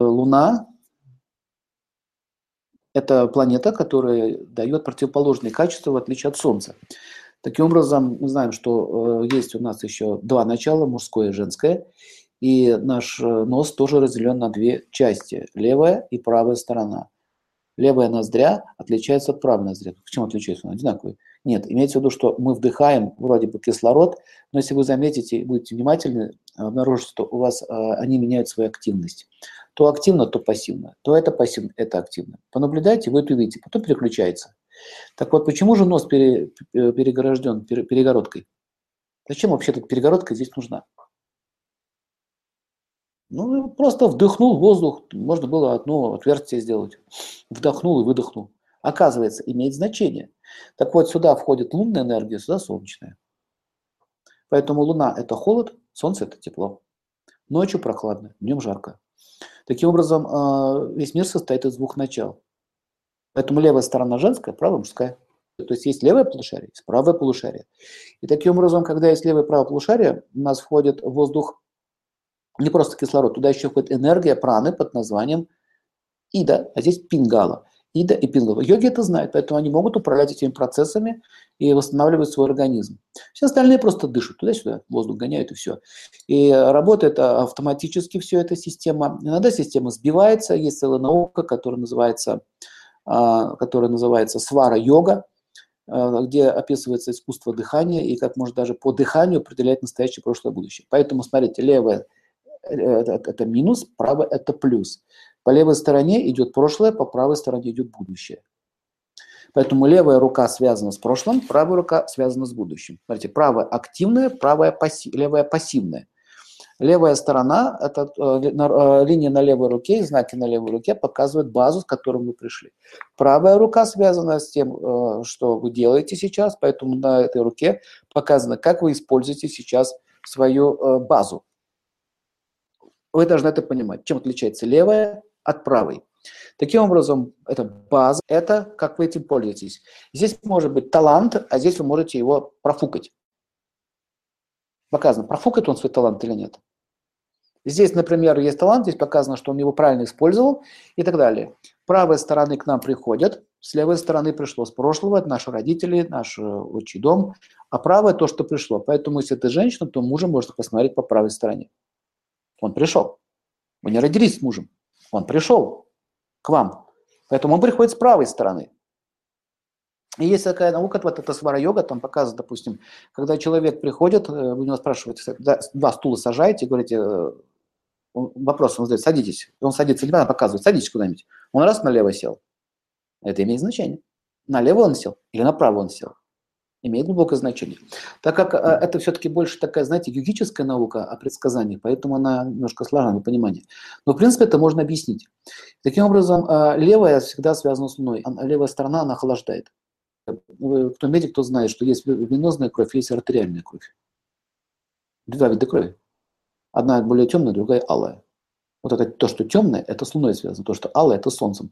Луна – это планета, которая дает противоположные качества, в отличие от Солнца. Таким образом, мы знаем, что э, есть у нас еще два начала, мужское и женское, и наш э, нос тоже разделен на две части – левая и правая сторона. Левая ноздря отличается от правой ноздри. Почему отличается? Он одинаковый. Нет, имеется в виду, что мы вдыхаем вроде бы кислород, но если вы заметите и будете внимательны, обнаружите, что у вас э, они меняют свою активность. То активно, то пассивно. То это пассивно, это активно. Понаблюдайте, вы это увидите. Потом переключается. Так вот, почему же нос пере, э, перегорожден перегородкой? Зачем вообще эта перегородка здесь нужна? Ну, просто вдохнул воздух, можно было одно отверстие сделать. Вдохнул и выдохнул. Оказывается, имеет значение. Так вот, сюда входит лунная энергия, сюда солнечная. Поэтому Луна – это холод, Солнце – это тепло. Ночью прохладно, днем жарко. Таким образом, а, весь мир состоит из двух начал. Поэтому левая сторона женская, правая мужская. То есть есть левое полушарие, есть правое полушарие. И таким образом, когда есть левое и правое полушарие, у нас входит воздух, не просто кислород, туда еще входит энергия праны под названием Ида, а здесь Пингала. Ида и Пингала. Йоги это знают, поэтому они могут управлять этими процессами и восстанавливать свой организм. Все остальные просто дышат туда-сюда, воздух гоняют и все. И работает автоматически все эта система. Иногда система сбивается, есть целая наука, которая называется а, которая называется «Свара-йога», а, где описывается искусство дыхания и как можно даже по дыханию определять настоящее, прошлое, будущее. Поэтому, смотрите, левое э, это, это минус, правое – это плюс. По левой стороне идет прошлое, по правой стороне идет будущее. Поэтому левая рука связана с прошлым, правая рука связана с будущим. Смотрите, правая активная, правая пассив, левая пассивная. Левая сторона, это э, э, линия на левой руке, знаки на левой руке показывают базу, с которой мы пришли. Правая рука связана с тем, э, что вы делаете сейчас, поэтому на этой руке показано, как вы используете сейчас свою базу. Вы должны это понимать. Чем отличается левая от правой? Таким образом, это база, это как вы этим пользуетесь. Здесь может быть талант, а здесь вы можете его профукать. Показано, профукает он свой талант или нет. Здесь, например, есть талант, здесь показано, что он его правильно использовал и так далее. Правой стороны к нам приходят, с левой стороны пришло с прошлого, это наши родители, наш э, отчий дом, а правое то, что пришло. Поэтому, если ты женщина, то мужа можно посмотреть по правой стороне. Он пришел. Вы не родились с мужем. Он пришел к вам. Поэтому он приходит с правой стороны. И есть такая наука, вот это свара-йога, там показывает, допустим, когда человек приходит, э, вы него спрашиваете, два стула сажаете, говорите, э, вопрос он задает, садитесь. Он садится, не показывает, садитесь куда-нибудь. Он раз налево сел. Это имеет значение. Налево он сел или направо он сел. Имеет глубокое значение. Так как э, это все-таки больше такая, знаете, йогическая наука о предсказаниях, поэтому она немножко сложна на понимание. Но, в принципе, это можно объяснить. Таким образом, левая всегда связана с Луной. Левая сторона, она охлаждает. Кто медик, кто знает, что есть венозная кровь, есть артериальная кровь. Два вида крови. Одна более темная, другая алая. Вот это то, что темное, это с Луной связано. То, что алое, это с Солнцем.